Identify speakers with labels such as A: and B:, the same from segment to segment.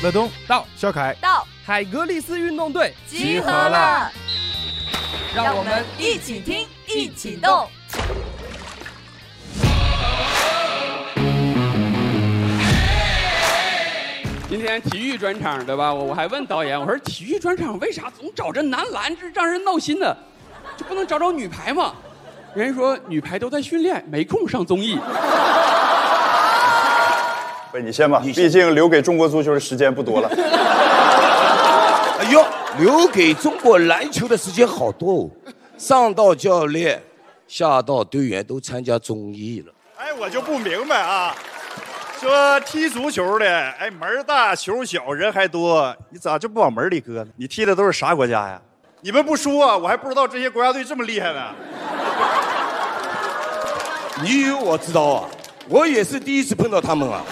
A: 乐东
B: 到，
A: 肖凯
C: 到，
B: 海格力斯运动队
C: 集合了，
B: 让我们
C: 一起听，一起动。
B: 今天体育专场对吧？我我还问导演，我说体育专场为啥总找这男篮，这让人闹心呢？就不能找找女排吗？人家说女排都在训练，没空上综艺。
D: 不，你先吧，毕竟留给中国足球的时间不多了。
E: 哎呦，留给中国篮球的时间好多哦，上到教练，下到队员都参加综艺了。
D: 哎，我就不明白啊，说踢足球的，哎，门大球小人还多，你咋就不往门里搁呢？你踢的都是啥国家呀？你们不说，我还不知道这些国家队这么厉害呢。
E: 你以为我知道啊？我也是第一次碰到他们啊。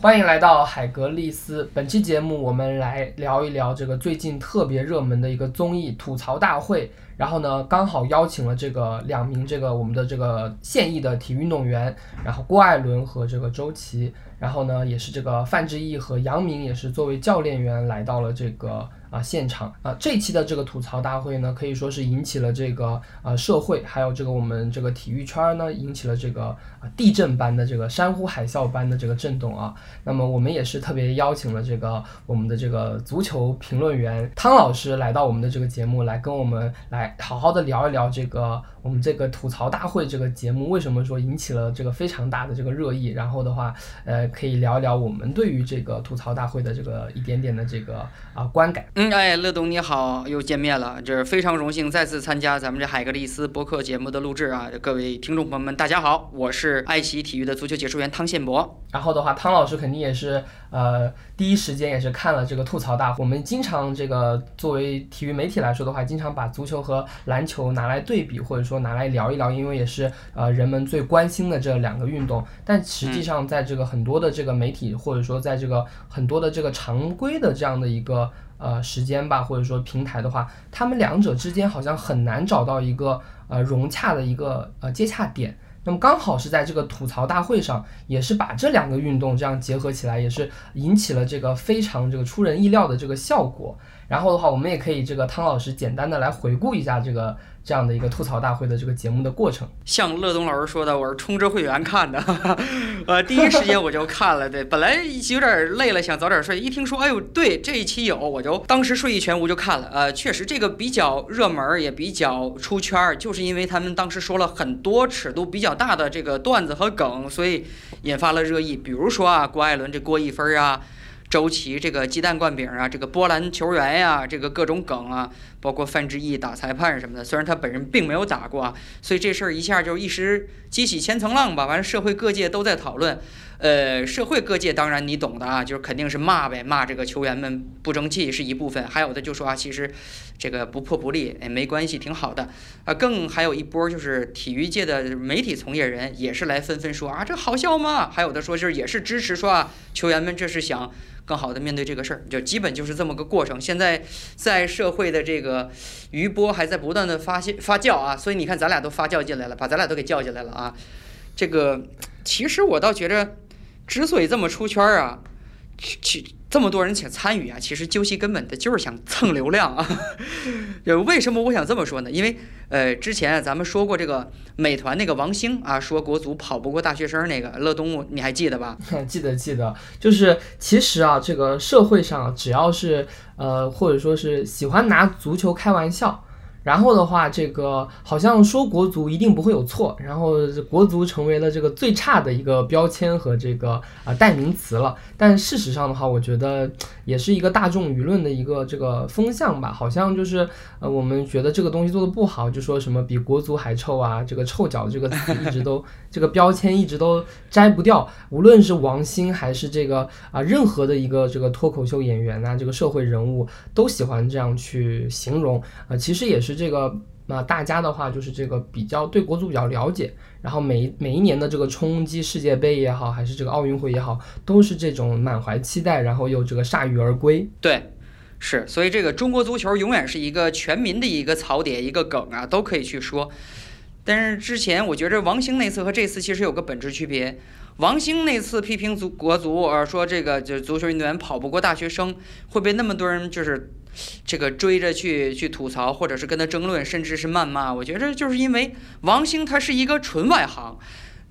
F: 欢迎来到海格力斯。本期节目我们来聊一聊这个最近特别热门的一个综艺吐槽大会。然后呢，刚好邀请了这个两名这个我们的这个现役的体育运动员，然后郭艾伦和这个周琦，然后呢也是这个范志毅和杨明也是作为教练员来到了这个啊现场啊。这期的这个吐槽大会呢，可以说是引起了这个呃社会还有这个我们这个体育圈呢，引起了这个啊地震般的这个山呼海啸般的这个震动啊。那么我们也是特别邀请了这个我们的这个足球评论员汤老师来到我们的这个节目，来跟我们来好好的聊一聊这个我们这个吐槽大会这个节目为什么说引起了这个非常大的这个热议。然后的话，呃，可以聊一聊我们对于这个吐槽大会的这个一点点的这个啊观感。
G: 嗯，哎，乐东你好，又见面了，就是非常荣幸再次参加咱们这海格力斯博客节目的录制啊！各位听众朋友们，大家好，我是爱奇艺体育的足球解说员汤宪博。
F: 然后的话，汤老师肯定也是呃第一时间也是看了这个吐槽大会。我们经常这个作为体育媒体来说的话，经常把足球和篮球拿来对比，或者说拿来聊一聊，因为也是呃人们最关心的这两个运动。但实际上，在这个很多的这个媒体，或者说在这个很多的这个常规的这样的一个呃时间吧，或者说平台的话，他们两者之间好像很难找到一个呃融洽的一个呃接洽点。那么刚好是在这个吐槽大会上，也是把这两个运动这样结合起来，也是引起了这个非常这个出人意料的这个效果。然后的话，我们也可以这个汤老师简单的来回顾一下这个这样的一个吐槽大会的这个节目的过程。
G: 像乐东老师说的，我是充值会员看的，呃，第一时间我就看了。对，本来有点累了，想早点睡，一听说，哎呦，对，这一期有，我就当时睡意全无就看了。呃，确实这个比较热门，也比较出圈，就是因为他们当时说了很多尺度比较大的这个段子和梗，所以引发了热议。比如说啊，郭艾伦这郭一分啊。周琦这个鸡蛋灌饼啊，这个波兰球员呀，这个各种梗啊，包括范志毅打裁判什么的，虽然他本人并没有打过，啊，所以这事儿一下就一时激起千层浪吧。完了，社会各界都在讨论，呃，社会各界当然你懂的啊，就是肯定是骂呗，骂这个球员们不争气是一部分，还有的就说啊，其实这个不破不立，哎，没关系，挺好的。啊，更还有一波就是体育界的媒体从业人也是来纷纷说啊，这好笑吗？还有的说就是也是支持说啊，球员们这是想。更好的面对这个事儿，就基本就是这么个过程。现在在社会的这个余波还在不断的发现发酵啊，所以你看咱俩都发酵进来了，把咱俩都给叫进来了啊。这个其实我倒觉着，之所以这么出圈儿啊，去这么多人请参与啊，其实究其根本的就是想蹭流量啊。就为什么我想这么说呢？因为呃，之前咱们说过这个美团那个王兴啊，说国足跑不过大学生那个乐东，你还记得吧？
F: 记得记得，就是其实啊，这个社会上只要是呃，或者说是喜欢拿足球开玩笑。然后的话，这个好像说国足一定不会有错，然后国足成为了这个最差的一个标签和这个啊代名词了。但事实上的话，我觉得也是一个大众舆论的一个这个风向吧。好像就是呃，我们觉得这个东西做的不好，就说什么比国足还臭啊，这个臭脚这个词一直都这个标签一直都摘不掉。无论是王兴还是这个啊任何的一个这个脱口秀演员啊，这个社会人物都喜欢这样去形容啊，其实也是。这个那大家的话就是这个比较对国足比较了解，然后每每一年的这个冲击世界杯也好，还是这个奥运会也好，都是这种满怀期待，然后又这个铩羽而归。
G: 对，是，所以这个中国足球永远是一个全民的一个槽点，一个梗啊，都可以去说。但是之前我觉着王兴那次和这次其实有个本质区别。王兴那次批评足国足，呃，说这个就足球运动员跑不过大学生，会被那么多人就是这个追着去去吐槽，或者是跟他争论，甚至是谩骂。我觉着就是因为王兴他是一个纯外行。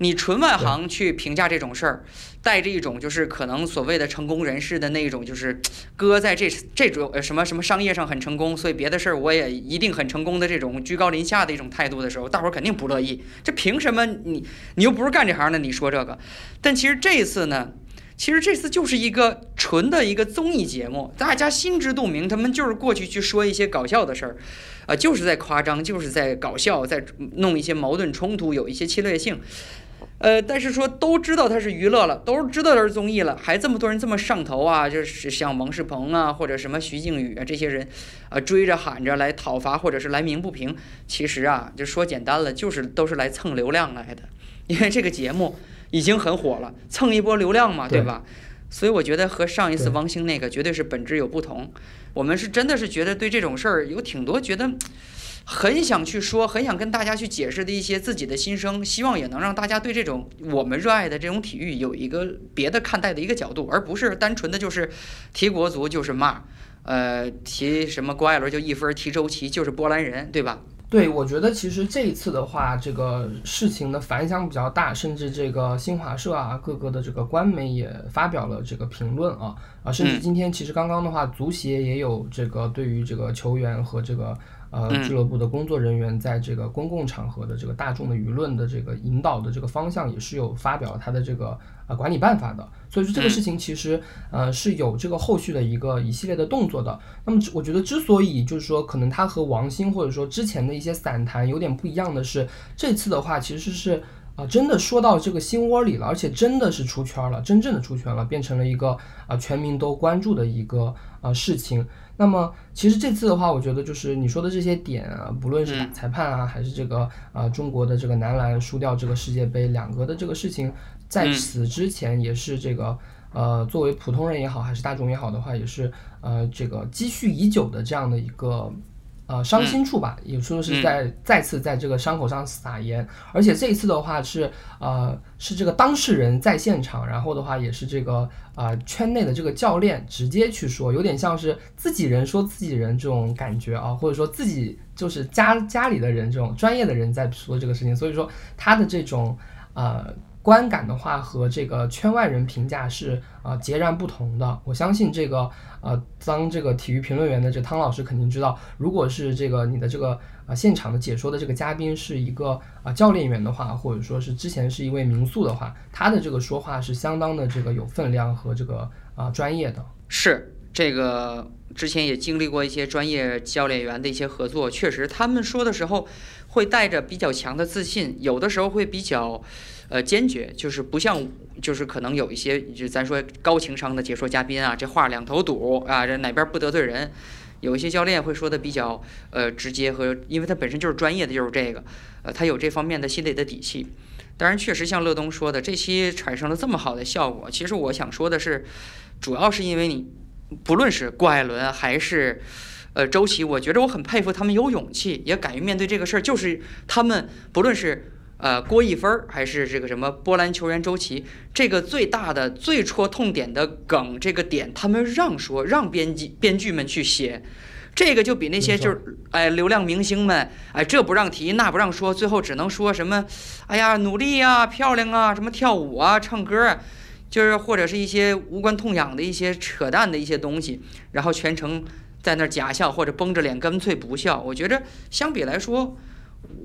G: 你纯外行去评价这种事儿，带着一种就是可能所谓的成功人士的那种，就是哥在这这种呃什么什么商业上很成功，所以别的事儿我也一定很成功的这种居高临下的一种态度的时候，大伙儿肯定不乐意。这凭什么你你又不是干这行的，你说这个？但其实这一次呢，其实这次就是一个纯的一个综艺节目，大家心知肚明，他们就是过去去说一些搞笑的事儿，啊，就是在夸张，就是在搞笑，在弄一些矛盾冲突，有一些侵略性。呃，但是说都知道它是娱乐了，都知道它是综艺了，还这么多人这么上头啊，就是像王世鹏啊，或者什么徐静宇啊这些人，啊追着喊着来讨伐，或者是来鸣不平。其实啊，就说简单了，就是都是来蹭流量来的，因为这个节目已经很火了，蹭一波流量嘛，对吧？所以我觉得和上一次王兴那个绝对是本质有不同。我们是真的是觉得对这种事儿有挺多觉得。很想去说，很想跟大家去解释的一些自己的心声，希望也能让大家对这种我们热爱的这种体育有一个别的看待的一个角度，而不是单纯的就是提国足就是骂，呃，提什么郭艾伦就一分，提周琦就是波兰人，对吧？
F: 对，我觉得其实这一次的话，这个事情的反响比较大，甚至这个新华社啊，各个的这个官媒也发表了这个评论啊啊，甚至今天其实刚刚的话，足协也有这个对于这个球员和这个。呃，俱乐部的工作人员在这个公共场合的这个大众的舆论的这个引导的这个方向，也是有发表了他的这个呃管理办法的。所以说这个事情其实呃是有这个后续的一个一系列的动作的。那么我觉得之所以就是说可能他和王兴或者说之前的一些散谈有点不一样的是，这次的话其实是啊真的说到这个心窝里了，而且真的是出圈了，真正的出圈了，变成了一个啊全民都关注的一个啊事情。那么，其实这次的话，我觉得就是你说的这些点啊，不论是打裁判啊，还是这个呃中国的这个男篮输掉这个世界杯两个的这个事情，在此之前也是这个呃，作为普通人也好，还是大众也好的话，也是呃这个积蓄已久的这样的一个。呃，伤心处吧，也说是在再次在这个伤口上撒盐，而且这一次的话是呃是这个当事人在现场，然后的话也是这个啊圈内的这个教练直接去说，有点像是自己人说自己人这种感觉啊，或者说自己就是家家里的人这种专业的人在说这个事情，所以说他的这种呃。观感的话和这个圈外人评价是啊截然不同的。我相信这个呃，当这个体育评论员的这汤老师肯定知道，如果是这个你的这个啊现场的解说的这个嘉宾是一个啊教练员的话，或者说是之前是一位民宿的话，他的这个说话是相当的这个有分量和这个啊专业的。
G: 是这个之前也经历过一些专业教练员的一些合作，确实他们说的时候会带着比较强的自信，有的时候会比较。呃，坚决就是不像，就是可能有一些，就咱说高情商的解说嘉宾啊，这话两头堵啊，这哪边不得罪人？有一些教练会说的比较呃直接和，因为他本身就是专业的，就是这个，呃，他有这方面的心理的底气。当然，确实像乐东说的，这期产生了这么好的效果。其实我想说的是，主要是因为你，不论是郭艾伦还是呃周琦，我觉得我很佩服他们有勇气，也敢于面对这个事儿。就是他们不论是。呃，郭一分儿还是这个什么波兰球员周琦，这个最大的最戳痛点的梗，这个点他们让说，让编辑编剧们去写，这个就比那些就是哎流量明星们哎这不让提那不让说，最后只能说什么，哎呀努力啊漂亮啊什么跳舞啊唱歌啊，就是或者是一些无关痛痒的一些扯淡的一些东西，然后全程在那假笑或者绷着脸干脆不笑。我觉着相比来说。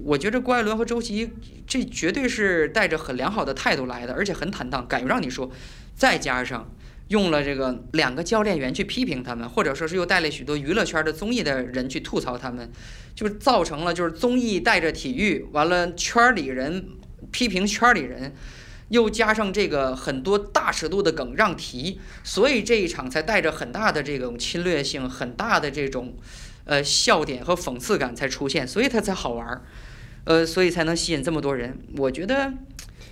G: 我觉得郭艾伦和周琦这绝对是带着很良好的态度来的，而且很坦荡，敢于让你说。再加上用了这个两个教练员去批评他们，或者说是又带了许多娱乐圈的综艺的人去吐槽他们，就造成了就是综艺带着体育，完了圈里人批评圈里人，又加上这个很多大尺度的梗让提，所以这一场才带着很大的这种侵略性，很大的这种。呃，笑点和讽刺感才出现，所以它才好玩儿，呃，所以才能吸引这么多人。我觉得，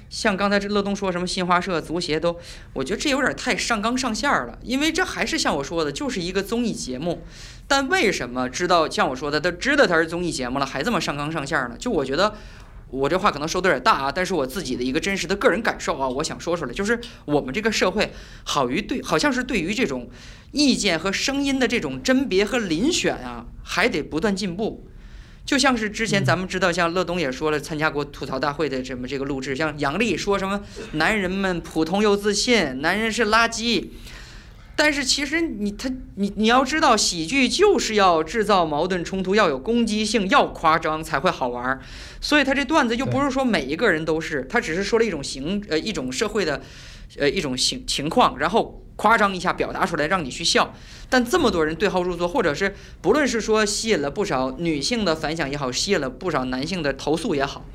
G: 像刚才这乐东说什么新华社、足协都，我觉得这有点太上纲上线了。因为这还是像我说的，就是一个综艺节目。但为什么知道像我说的，都知道它是综艺节目了，还这么上纲上线呢？就我觉得，我这话可能说的有点大啊，但是我自己的一个真实的个人感受啊，我想说出来，就是我们这个社会好于对，好像是对于这种意见和声音的这种甄别和遴选啊，还得不断进步。就像是之前咱们知道，像乐东也说了，参加过吐槽大会的什么这个录制，像杨笠说什么男人们普通又自信，男人是垃圾。但是其实你他你你要知道，喜剧就是要制造矛盾冲突，要有攻击性，要夸张才会好玩儿。所以他这段子又不是说每一个人都是，他只是说了一种形呃一种社会的，呃一种形情况，然后夸张一下表达出来让你去笑。但这么多人对号入座，或者是不论是说吸引了不少女性的反响也好，吸引了不少男性的投诉也好，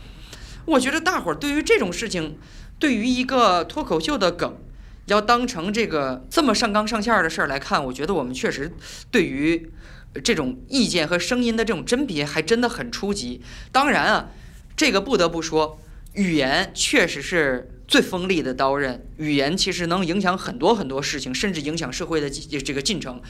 G: 我觉得大伙儿对于这种事情，对于一个脱口秀的梗。要当成这个这么上纲上线的事儿来看，我觉得我们确实对于这种意见和声音的这种甄别还真的很初级。当然啊，这个不得不说，语言确实是最锋利的刀刃，语言其实能影响很多很多事情，甚至影响社会的这个进程。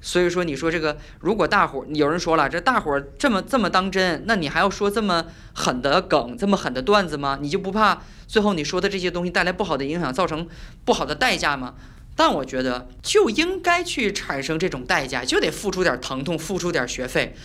G: 所以说，你说这个，如果大伙儿有人说了，这大伙儿这么这么当真，那你还要说这么狠的梗，这么狠的段子吗？你就不怕最后你说的这些东西带来不好的影响，造成不好的代价吗？但我觉得就应该去产生这种代价，就得付出点疼痛，付出点学费。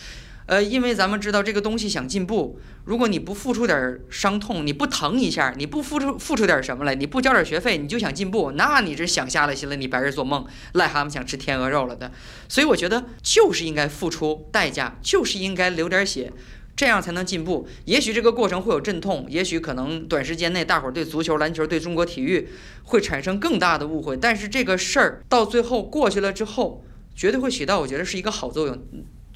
G: 呃，因为咱们知道这个东西想进步，如果你不付出点伤痛，你不疼一下，你不付出付出点什么来，你不交点学费，你就想进步，那你这想瞎了心了，你白日做梦，癞蛤蟆想吃天鹅肉了的。所以我觉得就是应该付出代价，就是应该流点血，这样才能进步。也许这个过程会有阵痛，也许可能短时间内大伙儿对足球、篮球、对中国体育会产生更大的误会，但是这个事儿到最后过去了之后，绝对会起到我觉得是一个好作用。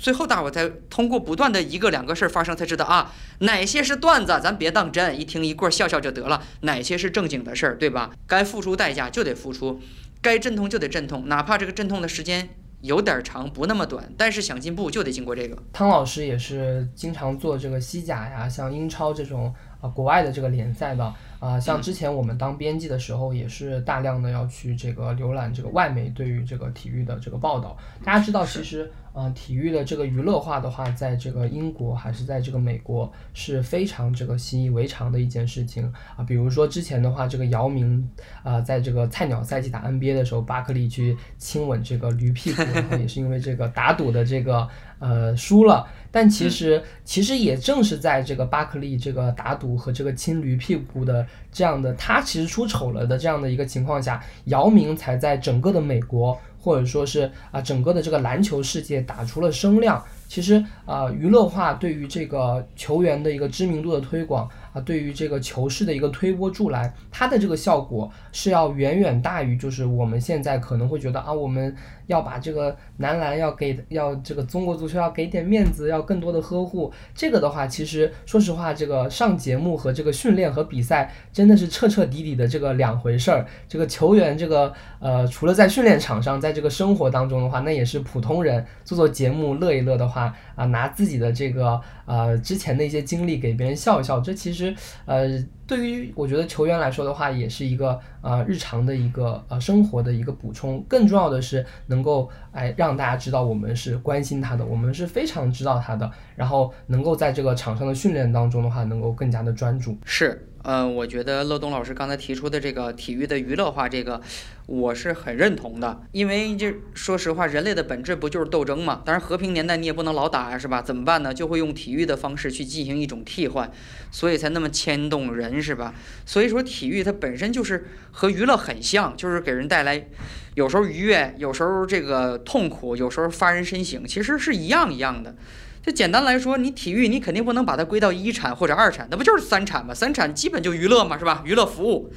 G: 最后，大伙才通过不断的一个两个事儿发生，才知道啊，哪些是段子，咱别当真，一听一过笑笑就得了；哪些是正经的事儿，对吧？该付出代价就得付出，该阵痛就得阵痛，哪怕这个阵痛的时间有点长，不那么短，但是想进步就得经过这个。
F: 汤老师也是经常做这个西甲呀，像英超这种啊国外的这个联赛的。啊，像之前我们当编辑的时候，也是大量的要去这个浏览这个外媒对于这个体育的这个报道。大家知道，其实，嗯，体育的这个娱乐化的话，在这个英国还是在这个美国是非常这个习以为常的一件事情啊。比如说之前的话，这个姚明啊，在这个菜鸟赛季打 NBA 的时候，巴克利去亲吻这个驴屁股，然后也是因为这个打赌的这个呃输了。但其实，其实也正是在这个巴克利这个打赌和这个亲驴屁股的这样的，他其实出丑了的这样的一个情况下，姚明才在整个的美国或者说是啊整个的这个篮球世界打出了声量。其实啊，娱乐化对于这个球员的一个知名度的推广。啊，对于这个球市的一个推波助澜，它的这个效果是要远远大于，就是我们现在可能会觉得啊，我们要把这个男篮要给要这个中国足球要给点面子，要更多的呵护。这个的话，其实说实话，这个上节目和这个训练和比赛真的是彻彻底底的这个两回事儿。这个球员这个呃，除了在训练场上，在这个生活当中的话，那也是普通人做做节目乐一乐的话啊，拿自己的这个呃之前的一些经历给别人笑一笑，这其实。呃，对于我觉得球员来说的话，也是一个呃日常的一个呃生活的一个补充。更重要的是，能够哎让大家知道我们是关心他的，我们是非常知道他的，然后能够在这个场上的训练当中的话，能够更加的专注。
G: 是。呃，我觉得乐东老师刚才提出的这个体育的娱乐化，这个我是很认同的。因为这说实话，人类的本质不就是斗争嘛？当然，和平年代你也不能老打呀，是吧？怎么办呢？就会用体育的方式去进行一种替换，所以才那么牵动人，是吧？所以说，体育它本身就是和娱乐很像，就是给人带来有时候愉悦，有时候这个痛苦，有时候发人深省，其实是一样一样的。就简单来说，你体育你肯定不能把它归到一产或者二产，那不就是三产吗？三产基本就娱乐嘛，是吧？娱乐服务，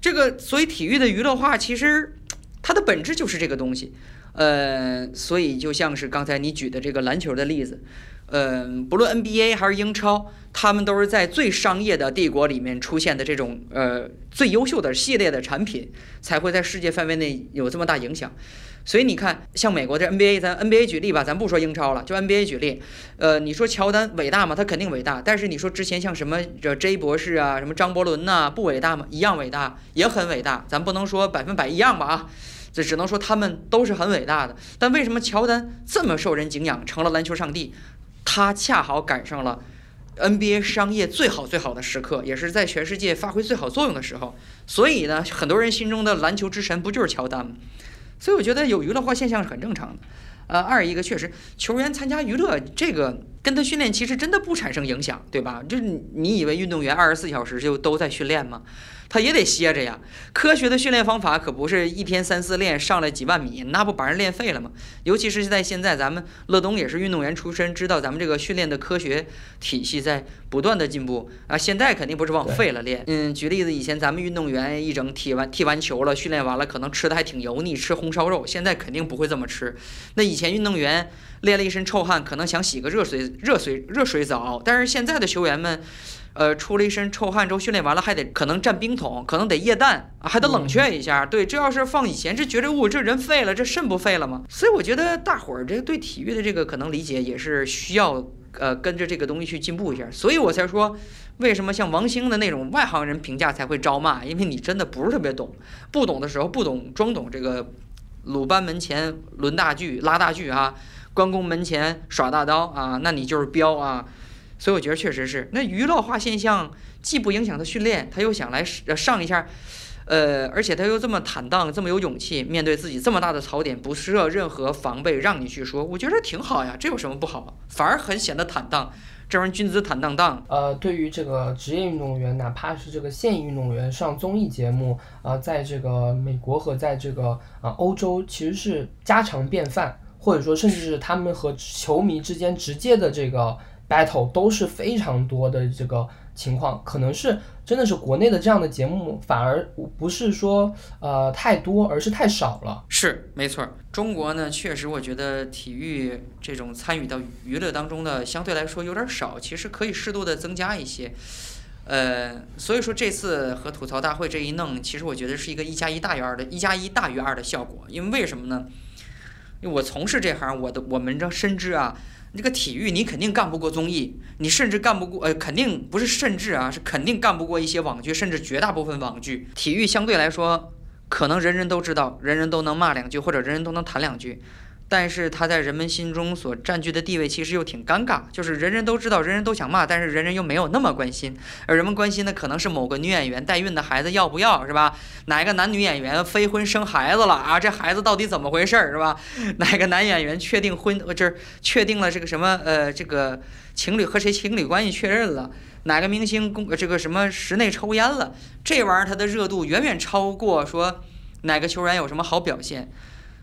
G: 这个所以体育的娱乐化其实它的本质就是这个东西，呃，所以就像是刚才你举的这个篮球的例子，嗯，不论 NBA 还是英超，他们都是在最商业的帝国里面出现的这种呃最优秀的系列的产品，才会在世界范围内有这么大影响。所以你看，像美国的 NBA，咱 NBA 举例吧，咱不说英超了，就 NBA 举例。呃，你说乔丹伟大吗？他肯定伟大。但是你说之前像什么这 J 博士啊，什么张伯伦呐，不伟大吗？一样伟大，也很伟大。咱不能说百分百一样吧啊，这只能说他们都是很伟大的。但为什么乔丹这么受人敬仰，成了篮球上帝？他恰好赶上了。NBA 商业最好最好的时刻，也是在全世界发挥最好作用的时候。所以呢，很多人心中的篮球之神不就是乔丹吗？所以我觉得有娱乐化现象是很正常的。呃，二一个确实，球员参加娱乐这个跟他训练其实真的不产生影响，对吧？就是你以为运动员二十四小时就都在训练吗？他也得歇着呀。科学的训练方法可不是一天三四练上来几万米，那不把人练废了吗？尤其是在现在，咱们乐东也是运动员出身，知道咱们这个训练的科学体系在不断的进步啊。现在肯定不是往废了练。嗯，举例子，以前咱们运动员一整踢完踢完球了，训练完了，可能吃的还挺油腻，吃红烧肉。现在肯定不会这么吃。那以前运动员练了一身臭汗，可能想洗个热水热水热水澡，但是现在的球员们。呃，出了一身臭汗之后，训练完了还得可能站冰桶，可能得液氮啊，还得冷却一下。对，这要是放以前，这绝对物，这人废了，这肾不废了吗？所以我觉得大伙儿这对体育的这个可能理解也是需要呃跟着这个东西去进步一下。所以我才说，为什么像王兴的那种外行人评价才会招骂，因为你真的不是特别懂，不懂的时候不懂装懂这个鲁班门前抡大锯拉大锯啊，关公门前耍大刀啊，那你就是彪啊。所以我觉得确实是，那娱乐化现象既不影响他训练，他又想来上一下，呃，而且他又这么坦荡，这么有勇气，面对自己这么大的槽点，不设任何防备，让你去说，我觉得挺好呀，这有什么不好？反而很显得坦荡，这玩意君子坦荡荡。
F: 呃，对于这个职业运动员，哪怕是这个现役运动员上综艺节目，啊，在这个美国和在这个啊欧洲，其实是家常便饭，或者说甚至是他们和球迷之间直接的这个。Battle 都是非常多的这个情况，可能是真的是国内的这样的节目反而不是说呃太多，而是太少了。
G: 是没错，中国呢确实我觉得体育这种参与到娱乐当中的相对来说有点少，其实可以适度的增加一些。呃，所以说这次和吐槽大会这一弄，其实我觉得是一个一加一大于二的，一加一大于二的效果。因为为什么呢？因为我从事这行，我的我们这深知啊。这个体育你肯定干不过综艺，你甚至干不过，呃，肯定不是甚至啊，是肯定干不过一些网剧，甚至绝大部分网剧。体育相对来说，可能人人都知道，人人都能骂两句，或者人人都能谈两句。但是他在人们心中所占据的地位其实又挺尴尬，就是人人都知道，人人都想骂，但是人人又没有那么关心，而人们关心的可能是某个女演员代孕的孩子要不要，是吧？哪个男女演员非婚生孩子了啊？这孩子到底怎么回事儿，是吧？哪个男演员确定婚，呃，这确定了这个什么，呃，这个情侣和谁情侣关系确认了？哪个明星公这个什么室内抽烟了？这玩意儿它的热度远远超过说哪个球员有什么好表现。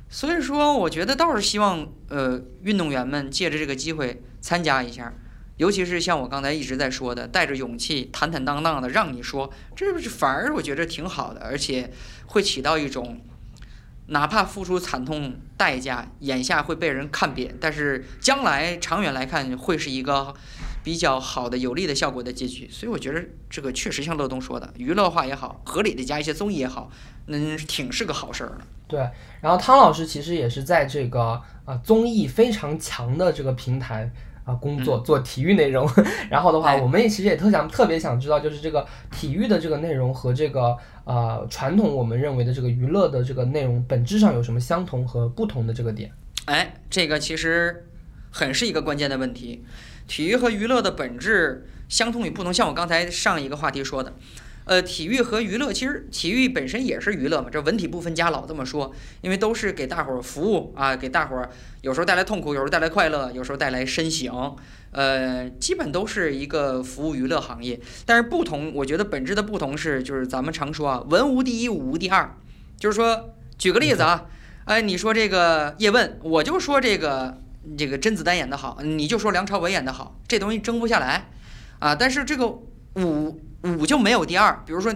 G: 所以说，我觉得倒是希望，呃，运动员们借着这个机会参加一下，尤其是像我刚才一直在说的，带着勇气、坦坦荡荡的让你说，这是反而我觉得挺好的，而且会起到一种，哪怕付出惨痛代价，眼下会被人看扁，但是将来长远来看会是一个比较好的、有利的效果的结局。所以我觉得这个确实像乐东说的，娱乐化也好，合理的加一些综艺也好，嗯，挺是个好事儿的。
F: 对，然后汤老师其实也是在这个啊综艺非常强的这个平台啊工作做体育内容，然后的话，我们也其实也特想特别想知道，就是这个体育的这个内容和这个呃传统我们认为的这个娱乐的这个内容本质上有什么相同和不同的这个点？
G: 哎，这个其实很是一个关键的问题，体育和娱乐的本质相同与不同，像我刚才上一个话题说的。呃，体育和娱乐，其实体育本身也是娱乐嘛，这文体不分家，老这么说，因为都是给大伙儿服务啊，给大伙儿有时候带来痛苦，有时候带来快乐，有时候带来身形，呃，基本都是一个服务娱乐行业。但是不同，我觉得本质的不同是，就是咱们常说啊，文无第一，武无第二，就是说，举个例子啊，哎，你说这个叶问，我就说这个这个甄子丹演的好，你就说梁朝伟演的好，这东西争不下来啊。但是这个五。五就没有第二，比如说，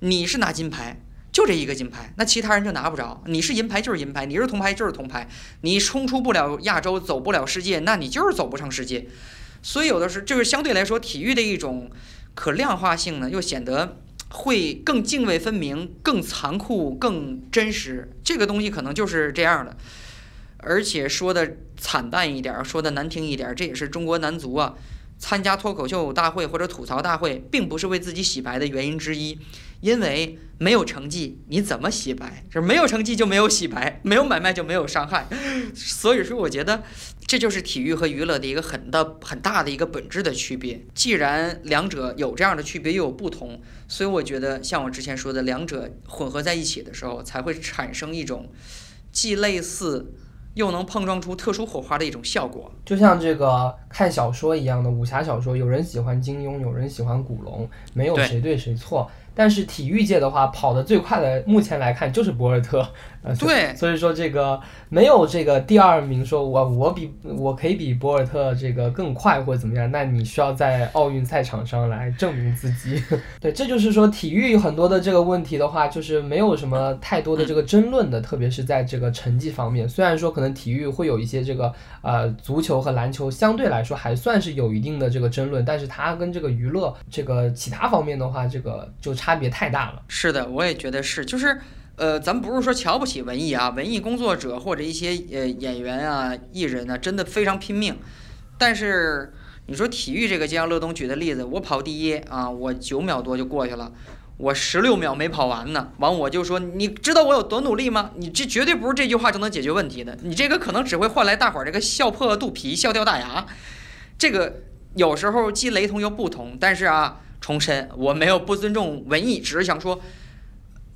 G: 你是拿金牌，就这一个金牌，那其他人就拿不着。你是银牌就是银牌，你是铜牌就是铜牌，你冲出不了亚洲，走不了世界，那你就是走不上世界。所以有的是，就是相对来说，体育的一种可量化性呢，又显得会更泾渭分明、更残酷、更真实。这个东西可能就是这样的。而且说的惨淡一点，说的难听一点，这也是中国男足啊。参加脱口秀大会或者吐槽大会，并不是为自己洗白的原因之一，因为没有成绩，你怎么洗白？就是没有成绩就没有洗白，没有买卖就没有伤害。所以说，我觉得这就是体育和娱乐的一个很的很大的一个本质的区别。既然两者有这样的区别又有不同，所以我觉得像我之前说的，两者混合在一起的时候，才会产生一种既类似。又能碰撞出特殊火花的一种效果，
F: 就像这个看小说一样的武侠小说，有人喜欢金庸，有人喜欢古龙，没有谁对谁错。但是体育界的话，跑得最快的，目前来看就是博尔特。呃，
G: 对，
F: 所以说这个没有这个第二名，说我我比我可以比博尔特这个更快或者怎么样，那你需要在奥运赛场上来证明自己。对，这就是说体育很多的这个问题的话，就是没有什么太多的这个争论的，特别是在这个成绩方面。虽然说可能体育会有一些这个呃足球和篮球相对来说还算是有一定的这个争论，但是它跟这个娱乐这个其他方面的话，这个就差别太大了。
G: 是的，我也觉得是，就是。呃，咱不是说瞧不起文艺啊，文艺工作者或者一些呃演员啊、艺人啊，真的非常拼命。但是你说体育这个，就像乐东举的例子，我跑第一啊，我九秒多就过去了，我十六秒没跑完呢。完我就说，你知道我有多努力吗？你这绝对不是这句话就能解决问题的，你这个可能只会换来大伙儿这个笑破肚皮、笑掉大牙。这个有时候既雷同又不同。但是啊，重申，我没有不尊重文艺，只是想说。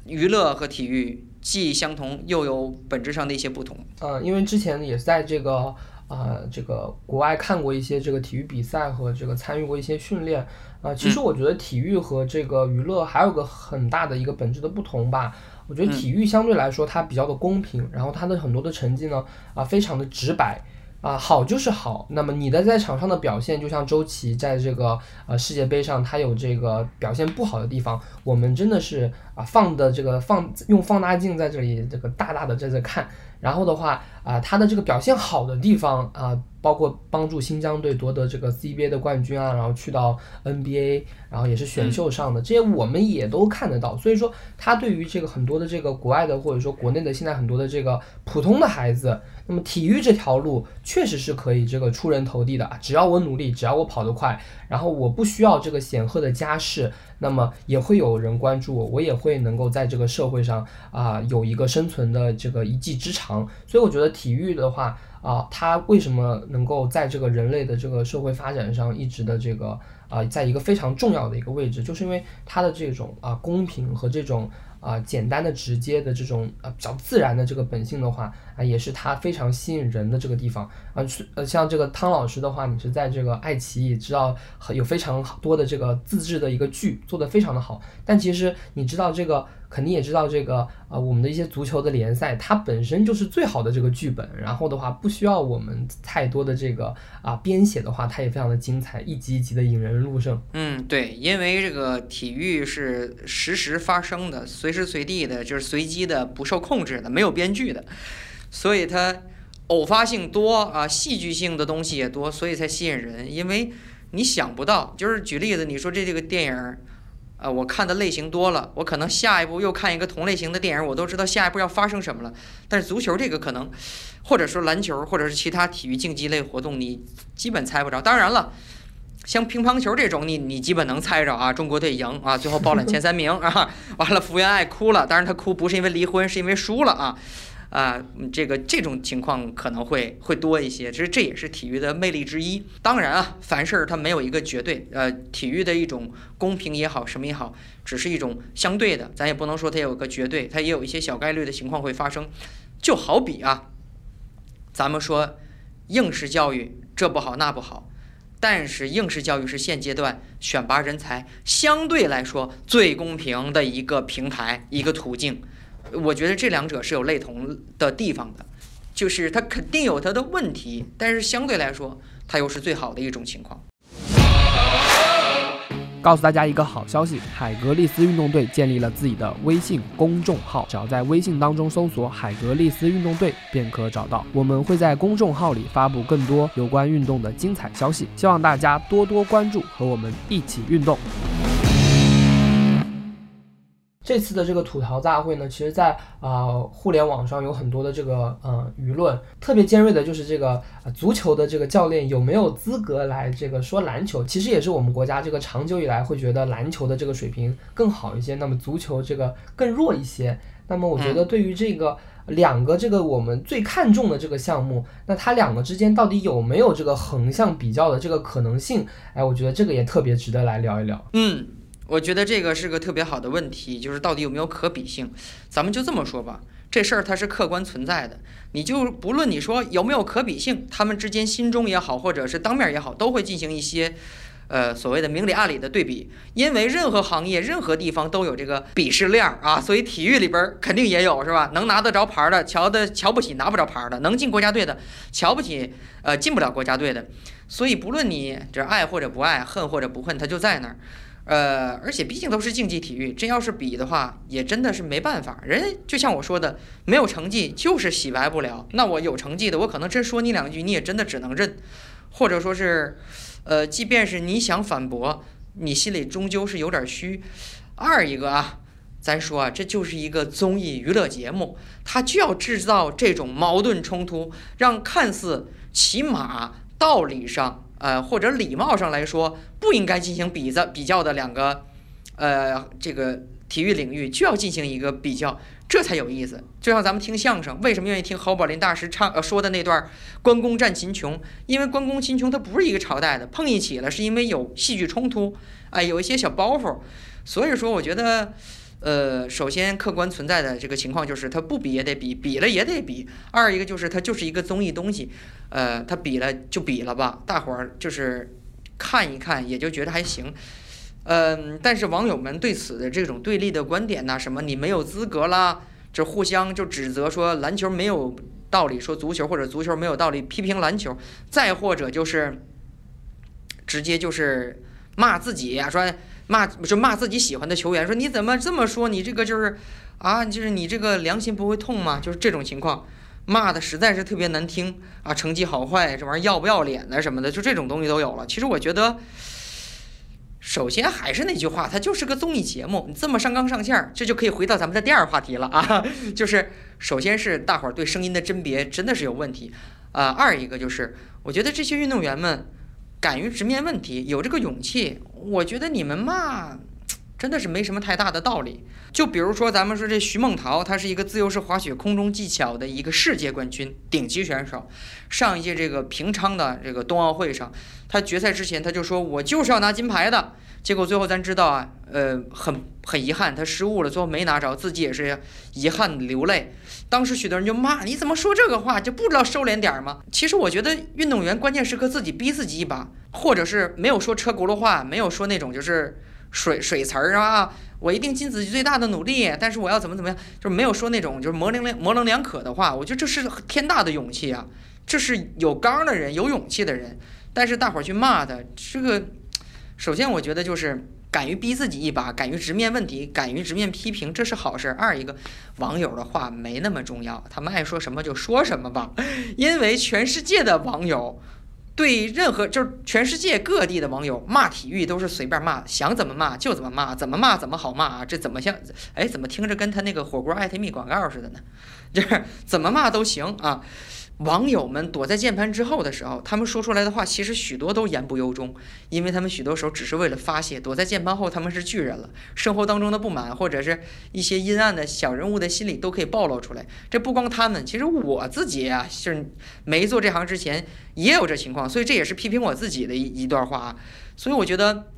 G: 娱乐和体育既相同，又有本质上的一些不同。
F: 呃，因为之前也在这个呃这个国外看过一些这个体育比赛和这个参与过一些训练。啊，其实我觉得体育和这个娱乐还有个很大的一个本质的不同吧。我觉得体育相对来说它比较的公平，然后它的很多的成绩呢啊非常的直白。啊，好就是好。那么你的在场上的表现，就像周琦在这个呃世界杯上，他有这个表现不好的地方，我们真的是啊放的这个放用放大镜在这里这个大大的在这看。然后的话啊，他的这个表现好的地方啊，包括帮助新疆队夺得这个 CBA 的冠军啊，然后去到 NBA，然后也是选秀上的，这些我们也都看得到。所以说，他对于这个很多的这个国外的或者说国内的现在很多的这个普通的孩子。那么体育这条路确实是可以这个出人头地的啊！只要我努力，只要我跑得快，然后我不需要这个显赫的家世，那么也会有人关注我，我也会能够在这个社会上啊有一个生存的这个一技之长。所以我觉得体育的话啊，它为什么能够在这个人类的这个社会发展上一直的这个啊，在一个非常重要的一个位置，就是因为它的这种啊公平和这种。啊，简单的、直接的这种呃比较自然的这个本性的话啊，也是它非常吸引人的这个地方啊。是呃，像这个汤老师的话，你是在这个爱奇艺知道有非常多的这个自制的一个剧，做的非常的好。但其实你知道这个。肯定也知道这个啊，我们的一些足球的联赛，它本身就是最好的这个剧本，然后的话不需要我们太多的这个啊编写的话，它也非常的精彩，一集一集的引人入胜。
G: 嗯，对，因为这个体育是实时发生的，随时随地的，就是随机的，不受控制的，没有编剧的，所以它偶发性多啊，戏剧性的东西也多，所以才吸引人。因为你想不到，就是举例子，你说这这个电影。啊，我看的类型多了，我可能下一步又看一个同类型的电影，我都知道下一步要发生什么了。但是足球这个可能，或者说篮球，或者是其他体育竞技类活动，你基本猜不着。当然了，像乒乓球这种，你你基本能猜着啊，中国队赢啊，最后包揽前三名啊，完了福原爱哭了，当然她哭不是因为离婚，是因为输了啊。啊，这个这种情况可能会会多一些，其实这也是体育的魅力之一。当然啊，凡事它没有一个绝对，呃，体育的一种公平也好，什么也好，只是一种相对的，咱也不能说它有个绝对，它也有一些小概率的情况会发生。就好比啊，咱们说应试教育这不好那不好，但是应试教育是现阶段选拔人才相对来说最公平的一个平台，一个途径。我觉得这两者是有类同的地方的，就是它肯定有它的问题，但是相对来说，它又是最好的一种情况。
F: 告诉大家一个好消息，海格力斯运动队建立了自己的微信公众号，只要在微信当中搜索“海格力斯运动队”便可找到。我们会在公众号里发布更多有关运动的精彩消息，希望大家多多关注，和我们一起运动。这次的这个吐槽大会呢，其实在啊、呃互联网上有很多的这个呃舆论，特别尖锐的就是这个、呃足球的这个教练有没有资格来这个说篮球，其实也是我们国家这个长久以来会觉得篮球的这个水平更好一些，那么足球这个更弱一些。那么我觉得对于这个两个这个我们最看重的这个项目，那它两个之间到底有没有这个横向比较的这个可能性？哎，我觉得这个也特别值得来聊一聊。
G: 嗯，我觉得这个是个特别好的问题，就是到底有没有可比性？咱们就这么说吧，这事儿它是客观存在的，你就不论你说有没有可比性，他们之间心中也好，或者是当面也好，都会进行一些。呃，所谓的明里暗里的对比，因为任何行业、任何地方都有这个鄙视链儿啊，所以体育里边肯定也有，是吧？能拿得着牌的，瞧的瞧不起拿不着牌的；能进国家队的，瞧不起呃进不了国家队的。所以不论你这爱或者不爱，恨或者不恨，它就在那儿。呃，而且毕竟都是竞技体育，真要是比的话，也真的是没办法。人就像我说的，没有成绩就是洗白不了。那我有成绩的，我可能真说你两句，你也真的只能认，或者说是，呃，即便是你想反驳，你心里终究是有点虚。二一个啊，咱说啊，这就是一个综艺娱乐节目，它就要制造这种矛盾冲突，让看似起码道理上，呃，或者礼貌上来说不应该进行比较比较的两个，呃，这个体育领域就要进行一个比较，这才有意思。就像咱们听相声，为什么愿意听侯宝林大师唱呃说的那段关公战秦琼？因为关公秦琼它不是一个朝代的，碰一起了是因为有戏剧冲突，哎，有一些小包袱。所以说，我觉得，呃，首先客观存在的这个情况就是，它不比也得比，比了也得比。二一个就是它就是一个综艺东西，呃，它比了就比了吧，大伙儿就是看一看也就觉得还行。嗯，但是网友们对此的这种对立的观点呐、什么你没有资格啦，这互相就指责说篮球没有道理，说足球或者足球没有道理，批评篮球，再或者就是直接就是骂自己呀、说骂就骂自己喜欢的球员，说你怎么这么说？你这个就是啊，就是你这个良心不会痛吗？就是这种情况，骂的实在是特别难听啊，成绩好坏这玩意儿要不要脸的什么的，就这种东西都有了。其实我觉得。首先还是那句话，它就是个综艺节目，你这么上纲上线，这就可以回到咱们的第二话题了啊，就是首先是大伙儿对声音的甄别真的是有问题，啊、二一个就是我觉得这些运动员们敢于直面问题，有这个勇气，我觉得你们骂真的是没什么太大的道理。就比如说咱们说这徐梦桃，她是一个自由式滑雪空中技巧的一个世界冠军顶级选手，上一届这个平昌的这个冬奥会上，她决赛之前她就说我就是要拿金牌的。结果最后咱知道啊，呃，很很遗憾，他失误了，最后没拿着，自己也是遗憾流泪。当时许多人就骂你怎么说这个话，就不知道收敛点儿吗？其实我觉得运动员关键时刻自己逼自己一把，或者是没有说车轱辘话，没有说那种就是水水词儿啊，我一定尽自己最大的努力，但是我要怎么怎么样，就是没有说那种就是模棱两模棱两可的话。我觉得这是天大的勇气啊，这是有刚的人，有勇气的人。但是大伙儿去骂他，这个。首先，我觉得就是敢于逼自己一把，敢于直面问题，敢于直面批评，这是好事儿。二一个，网友的话没那么重要，他们爱说什么就说什么吧，因为全世界的网友。对任何就是全世界各地的网友骂体育都是随便骂，想怎么骂就怎么骂，怎么骂怎么好骂啊！这怎么像？哎，怎么听着跟他那个火锅艾特蜜广告似的呢？就是怎么骂都行啊！网友们躲在键盘之后的时候，他们说出来的话其实许多都言不由衷，因为他们许多时候只是为了发泄。躲在键盘后，他们是巨人了，生活当中的不满或者是一些阴暗的小人物的心理都可以暴露出来。这不光他们，其实我自己啊，是没做这行之前也有这情况，所以这也是批评我自己的一一段话啊。所以我觉得。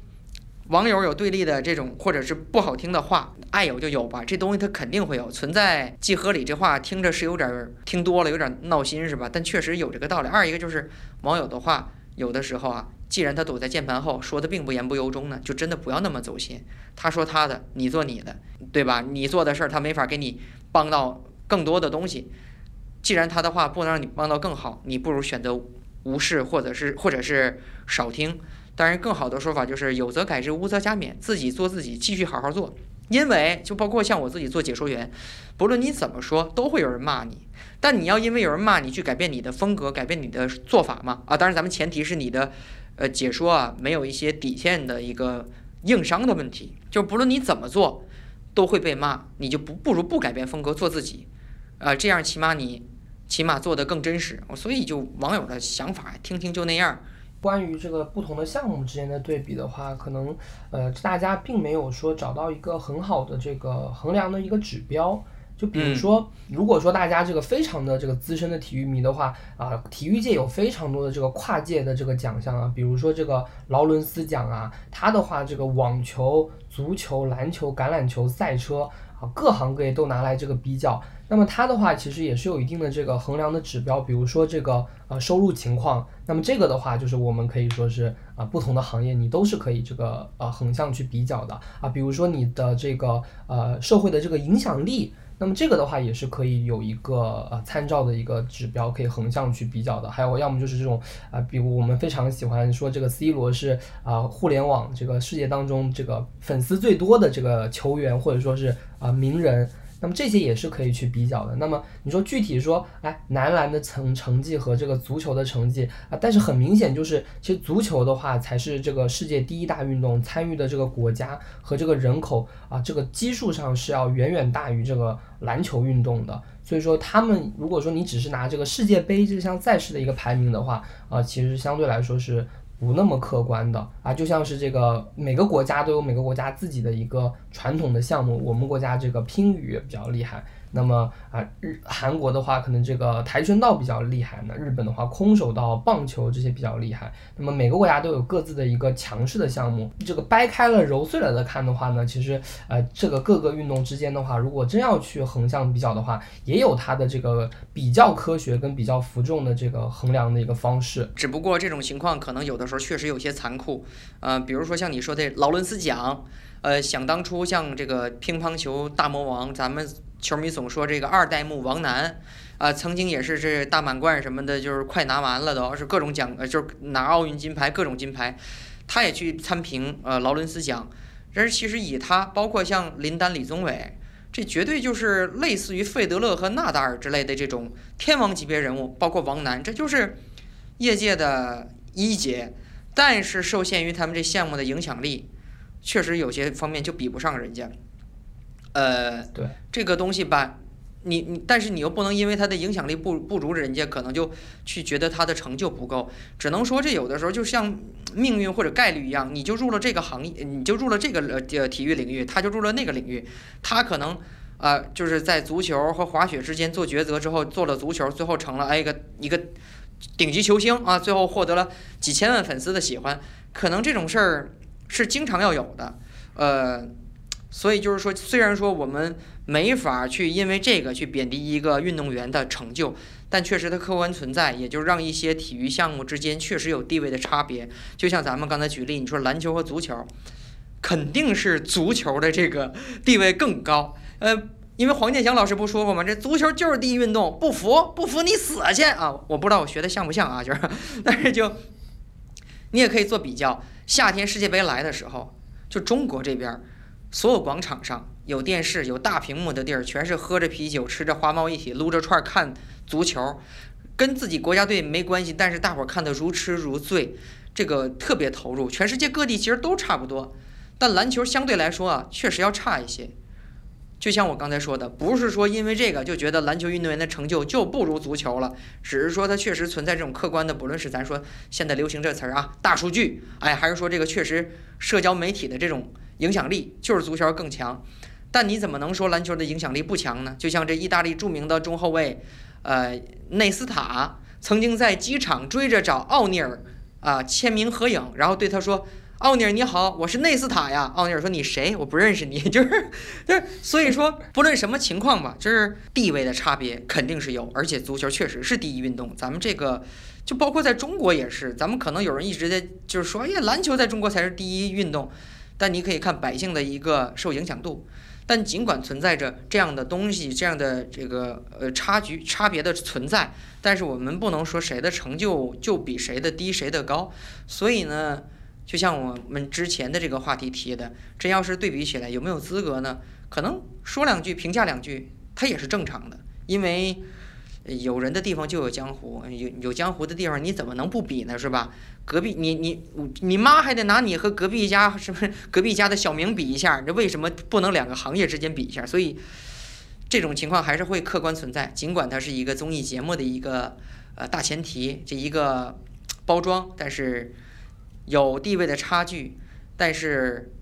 G: 网友有对立的这种，或者是不好听的话，爱有就有吧，这东西它肯定会有存在。既合理这话听着是有点儿听多了，有点闹心是吧？但确实有这个道理。二一个就是网友的话，有的时候啊，既然他躲在键盘后说的并不言不由衷呢，就真的不要那么走心。他说他的，你做你的，对吧？你做的事儿他没法给你帮到更多的东西。既然他的话不能让你帮到更好，你不如选择无视，或者是或者是少听。当然，更好的说法就是有则改之，无则加勉，自己做自己，继续好好做。因为就包括像我自己做解说员，不论你怎么说，都会有人骂你。但你要因为有人骂你去改变你的风格，改变你的做法吗？啊，当然，咱们前提是你的，呃，解说啊没有一些底线的一个硬伤的问题。就不论你怎么做，都会被骂，你就不不如不改变风格做自己，啊、这样起码你起码做得更真实。所以就网友的想法听听就那样。
F: 关于这个不同的项目之间的对比的话，可能呃大家并没有说找到一个很好的这个衡量的一个指标。就比如说，如果说大家这个非常的这个资深的体育迷的话，啊，体育界有非常多的这个跨界的这个奖项啊，比如说这个劳伦斯奖啊，它的话这个网球、足球、篮球、橄榄球、赛车啊，各行各业都拿来这个比较。那么它的话其实也是有一定的这个衡量的指标，比如说这个呃收入情况。那么这个的话就是我们可以说是啊、不同的行业你都是可以这个呃横向去比较的啊，比如说你的这个呃社会的这个影响力。那么这个的话也是可以有一个呃参照的一个指标，可以横向去比较的。还有要么就是这种啊、比如我们非常喜欢说这个 C 罗是啊、互联网这个世界当中这个粉丝最多的这个球员，或者说是啊、名人。那么这些也是可以去比较的。那么你说具体说，哎，男篮的成成绩和这个足球的成绩啊，但是很明显就是，其实足球的话才是这个世界第一大运动，参与的这个国家和这个人口啊，这个基数上是要远远大于这个篮球运动的。所以说，他们如果说你只是拿这个世界杯这项赛事的一个排名的话，啊，其实相对来说是不那么客观的啊，就像是这个每个国家都有每个国家自己的一个传统的项目，我们国家这个乒羽比较厉害，那么啊日韩国的话可能这个跆拳道比较厉害，那日本的话空手道、棒球这些比较厉害，那么每个国家都有各自的一个强势的项目，这个掰开了揉碎了的看的话呢，其实呃这个各个运动之间的话，如果真要去横向比较的话，也有它的这个比较科学跟比较服众的这个衡量的一个方式。
G: 只不过这种情况可能有的时候确实有些残酷，呃，比如说像你说的劳伦斯奖，呃，想当初像这个乒乓球大魔王，咱们球迷总说这个二代目王楠，啊、曾经也是这大满贯什么的，就是快拿完了都，是各种奖，呃，就是拿奥运金牌，各种金牌，他也去参评呃劳伦斯奖，但是其实以他，包括像林丹、李宗伟。这绝对就是类似于费德勒和纳达尔之类的这种天王级别人物，包括王楠，这就是业界的一姐，但是受限于他们这项目的影响力，确实有些方面就比不上人家。呃，
F: 对，
G: 这个东西吧，你你，但是你又不能因为他的影响力不不如人家，可能就去觉得他的成就不够。只能说这有的时候就像命运或者概率一样，你就入了这个行业，你就入了这个呃体育领域，他就入了那个领域，他可能。啊、就是在足球和滑雪之间做抉择之后，做了足球，最后成了哎一个一个顶级球星啊，最后获得了几千万粉丝的喜欢，可能这种事儿是经常要有的，呃，所以就是说，虽然说我们没法去因为这个去贬低一个运动员的成就，但确实它客观存在，也就让一些体育项目之间确实有地位的差别。就像咱们刚才举例，你说篮球和足球，肯定是足球的这个地位更高，呃。因为黄健翔老师不说过吗？这足球就是第一运动，不服不服你死去啊！我不知道我学的像不像啊，就是，但是就你也可以做比较。夏天世界杯来的时候，就中国这边，所有广场上有电视、有大屏幕的地儿，全是喝着啤酒、吃着花猫一体、撸着串儿看足球，跟自己国家队没关系，但是大伙儿看得如痴如醉，这个特别投入。全世界各地其实都差不多，但篮球相对来说啊，确实要差一些。就像我刚才说的，不是说因为这个就觉得篮球运动员的成就就不如足球了，只是说它确实存在这种客观的，不论是咱说现在流行这词儿啊，大数据，哎，还是说这个确实社交媒体的这种影响力就是足球更强。但你怎么能说篮球的影响力不强呢？就像这意大利著名的中后卫，呃，内斯塔曾经在机场追着找奥尼尔啊、签名合影，然后对他说。奥尼尔你好，我是内斯塔呀。奥尼尔说你谁？我不认识你。就是，就是，所以说不论什么情况吧，就是地位的差别肯定是有，而且足球确实是第一运动。咱们这个就包括在中国也是，咱们可能有人一直在就是说，哎呀，篮球在中国才是第一运动，但你可以看百姓的一个受影响度。但尽管存在着这样的东西，这样的这个呃差距差别的存在，但是我们不能说谁的成就就比谁的低，谁的高。所以呢。就像我们之前的这个话题提的，真要是对比起来，有没有资格呢？可能说两句，评价两句，它也是正常的。因为，有人的地方就有江湖，有有江湖的地方你怎么能不比呢？是吧？隔壁你你你妈还得拿你和隔壁家是不是隔壁家的小明比一下？这为什么不能两个行业之间比一下？所以这种情况还是会客观存在，尽管它是一个综艺节目的一个呃大前提，这一个包装，但是有地位的差距，但是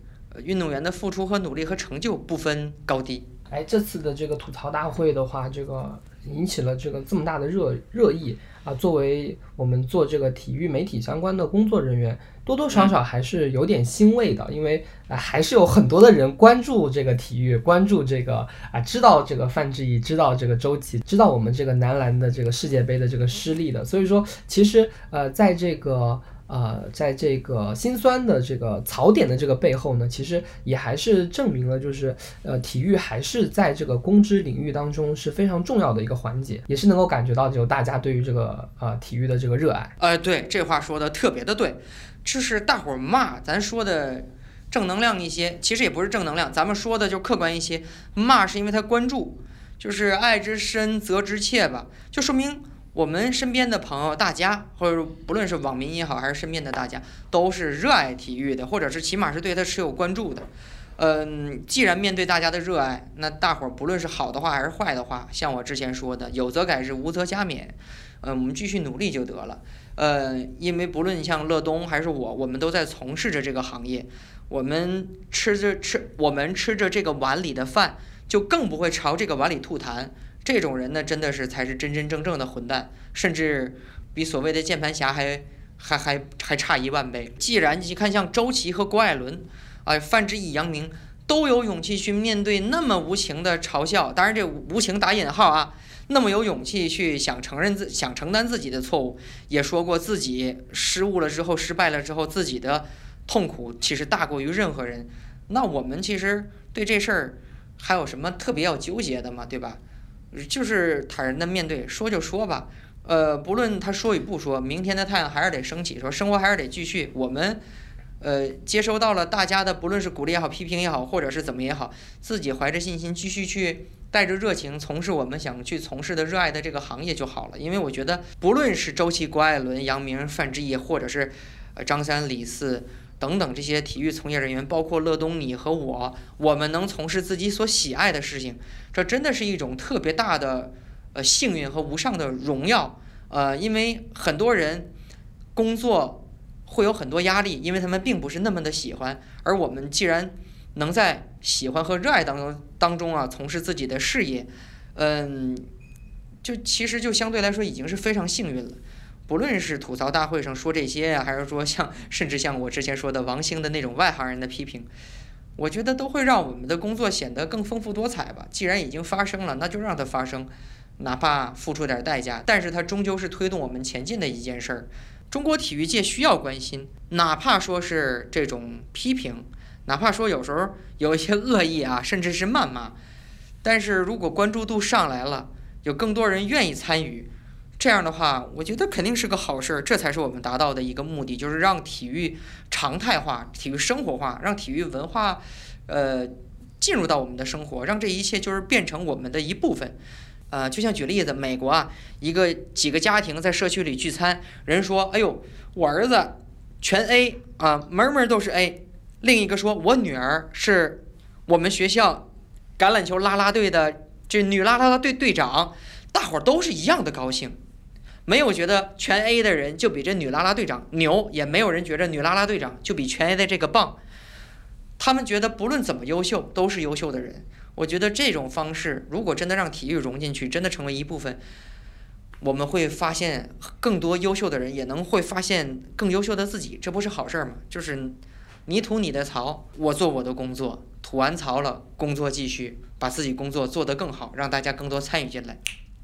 G: 运动员的付出和努力和成就不分高低。
F: 哎，这次的这个吐槽大会的话，这个引起了这个这么大的热热议啊！作为我们做这个体育媒体相关的工作人员，多多少少还是有点欣慰的，因为啊，还是有很多的人关注这个体育，关注这个啊，知道这个范志毅，知道这个周琦，知道我们这个男篮的这个世界杯的这个失利的。所以说，其实呃，在这个。呃，在这个心酸的这个槽点的这个背后呢，其实也还是证明了，就是呃，体育还是在这个公知领域当中是非常重要的一个环节，也是能够感觉到就大家对于这个呃体育的这个热爱。
G: 呃，对，这话说的特别的对，就是大伙儿骂咱说的正能量一些，其实也不是正能量，咱们说的就客观一些，骂是因为他关注，就是爱之深责之切吧，就说明。我们身边的朋友，大家或者不论是网民也好，还是身边的大家，都是热爱体育的，或者是起码是对他持有关注的。嗯，既然面对大家的热爱，那大伙儿不论是好的话还是坏的话，像我之前说的，有则改之，无则加勉。嗯，我们继续努力就得了。呃，因为不论像乐东还是我，我们都在从事着这个行业，我们吃着吃，我们吃着这个碗里的饭，就更不会朝这个碗里吐痰。这种人呢，真的是才是真真正正的混蛋，甚至比所谓的键盘侠还还还还差一万倍。既然你看像周琦和郭艾伦，啊，范志毅、杨明都有勇气去面对那么无情的嘲笑，当然这无情打引号啊，那么有勇气去想承认自想承担自己的错误，也说过自己失误了之后失败了之后自己的痛苦其实大过于任何人。那我们其实对这事儿还有什么特别要纠结的吗？对吧？就是坦然的面对，说就说吧，呃，不论他说与不说，明天的太阳还是得升起，说生活还是得继续。我们，呃，接收到了大家的不论是鼓励也好，批评也好，或者是怎么也好，自己怀着信心继续去带着热情从事我们想去从事的热爱的这个行业就好了。因为我觉得，不论是周琦、郭艾伦、杨明、范志毅，或者是呃张三、李四。等等，这些体育从业人员，包括乐东你和我，我们能从事自己所喜爱的事情，这真的是一种特别大的呃幸运和无上的荣耀。呃，因为很多人工作会有很多压力，因为他们并不是那么的喜欢。而我们既然能在喜欢和热爱当中当中啊从事自己的事业，嗯，就其实就相对来说已经是非常幸运了。不论是吐槽大会上说这些呀，还是说像甚至像我之前说的王兴的那种外行人的批评，我觉得都会让我们的工作显得更丰富多彩吧。既然已经发生了，那就让它发生，哪怕付出点代价，但是它终究是推动我们前进的一件事儿。中国体育界需要关心，哪怕说是这种批评，哪怕说有时候有一些恶意啊，甚至是谩骂，但是如果关注度上来了，有更多人愿意参与。这样的话，我觉得肯定是个好事儿，这才是我们达到的一个目的，就是让体育常态化、体育生活化，让体育文化，呃，进入到我们的生活，让这一切就是变成我们的一部分。呃，就像举例子，美国啊，一个几个家庭在社区里聚餐，人说：“哎呦，我儿子全 A 啊，门门都是 A。”另一个说：“我女儿是我们学校橄榄球啦啦队的这女啦啦队队长。”大伙儿都是一样的高兴。没有觉得全 A 的人就比这女啦啦队长牛，也没有人觉得女啦啦队长就比全 A 的这个棒。他们觉得不论怎么优秀，都是优秀的人。我觉得这种方式，如果真的让体育融进去，真的成为一部分，我们会发现更多优秀的人，也能会发现更优秀的自己，这不是好事儿吗？就是你吐你的槽，我做我的工作，吐完槽了，工作继续，把自己工作做得更好，让大家更多参与进来，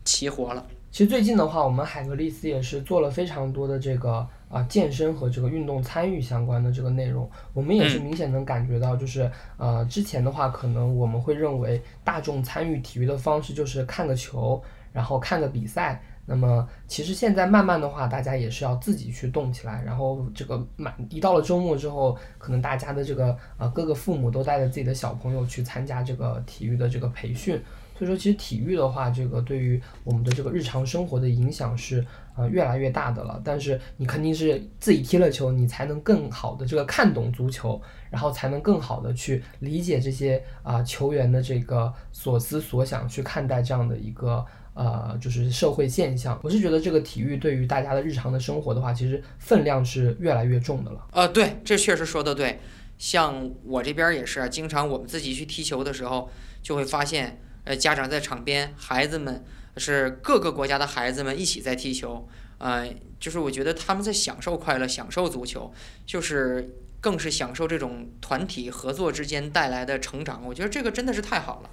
G: 齐活了。
F: 其实最近的话，我们海格力斯也是做了非常多的这个啊健身和这个运动参与相关的这个内容。我们也是明显能感觉到，就是呃之前的话，可能我们会认为大众参与体育的方式就是看个球，然后看个比赛。那么其实现在慢慢的话，大家也是要自己去动起来。然后这个满一到了周末之后，可能大家的这个呃各个父母都带着自己的小朋友去参加这个体育的这个培训。所以说，其实体育的话，这个对于我们的这个日常生活的影响是呃越来越大的了。但是你肯定是自己踢了球，你才能更好的这个看懂足球，然后才能更好的去理解这些啊、球员的这个所思所想，去看待这样的一个。呃，就是社会现象，我是觉得这个体育对于大家的日常的生活的话，其实分量是越来越重的了。
G: 呃，对，这确实说的对。像我这边也是，经常我们自己去踢球的时候，就会发现，呃，家长在场边，孩子们是各个国家的孩子们一起在踢球，呃，就是我觉得他们在享受快乐，享受足球，就是更是享受这种团体合作之间带来的成长。我觉得这个真的是太好了，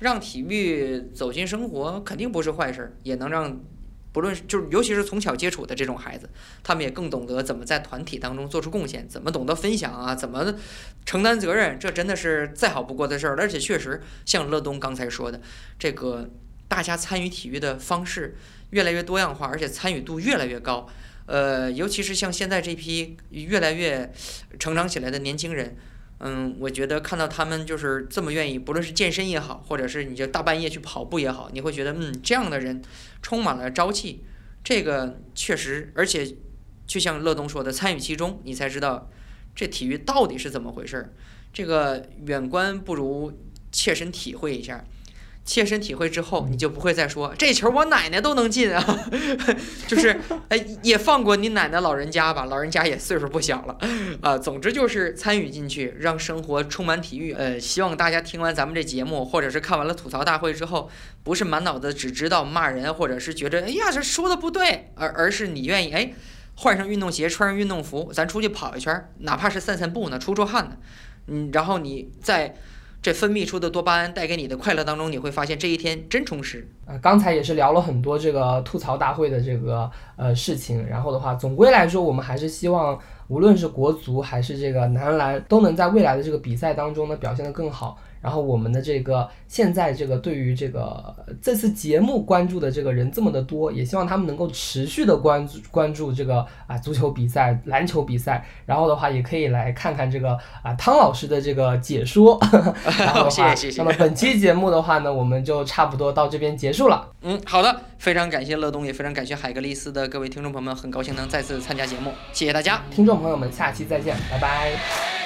G: 让体育走进生活肯定不是坏事，也能让。不论就是，尤其是从小接触的这种孩子，他们也更懂得怎么在团体当中做出贡献，怎么懂得分享啊，怎么承担责任，这真的是再好不过的事儿。而且确实，像乐东刚才说的，这个大家参与体育的方式越来越多样化，而且参与度越来越高。呃，尤其是像现在这批越来越成长起来的年轻人，嗯，我觉得看到他们就是这么愿意，不论是健身也好，或者是你就大半夜去跑步也好，你会觉得，嗯，这样的人充满了朝气。这个确实，而且就像乐东说的，参与其中，你才知道这体育到底是怎么回事儿。这个远观不如切身体会一下。切身体会之后，你就不会再说这球我奶奶都能进啊，就是哎也放过你奶奶老人家吧，老人家也岁数不小了啊。总之就是参与进去，让生活充满体育。呃，希望大家听完咱们这节目，或者是看完了吐槽大会之后，不是满脑子只知道骂人，或者是觉着哎呀这说的不对，而而是你愿意哎换上运动鞋，穿上运动服，咱出去跑一圈，哪怕是散散步呢，出出汗呢，嗯，然后你在。这分泌出的多巴胺带给你的快乐当中，你会发现这一天真充实。
F: 呃，刚才也是聊了很多这个吐槽大会的这个呃事情，然后的话，总归来说，我们还是希望，无论是国足还是这个男篮，都能在未来的这个比赛当中呢表现得更好。然后我们的这个现在这个对于这个这次节目关注的这个人这么的多，也希望他们能够持续的关注关注这个啊足球比赛、篮球比赛，然后的话也可以来看看这个啊汤老师的这个解说。然后的话，
G: 谢谢谢谢
F: 那么本期节目的话呢，我们就差不多到这边结束了。
G: 嗯，好的，非常感谢乐东，也非常感谢海格力斯的各位听众朋友们，很高兴能再次参加节目，谢谢大家。
F: 听众朋友们，下期再见，拜拜。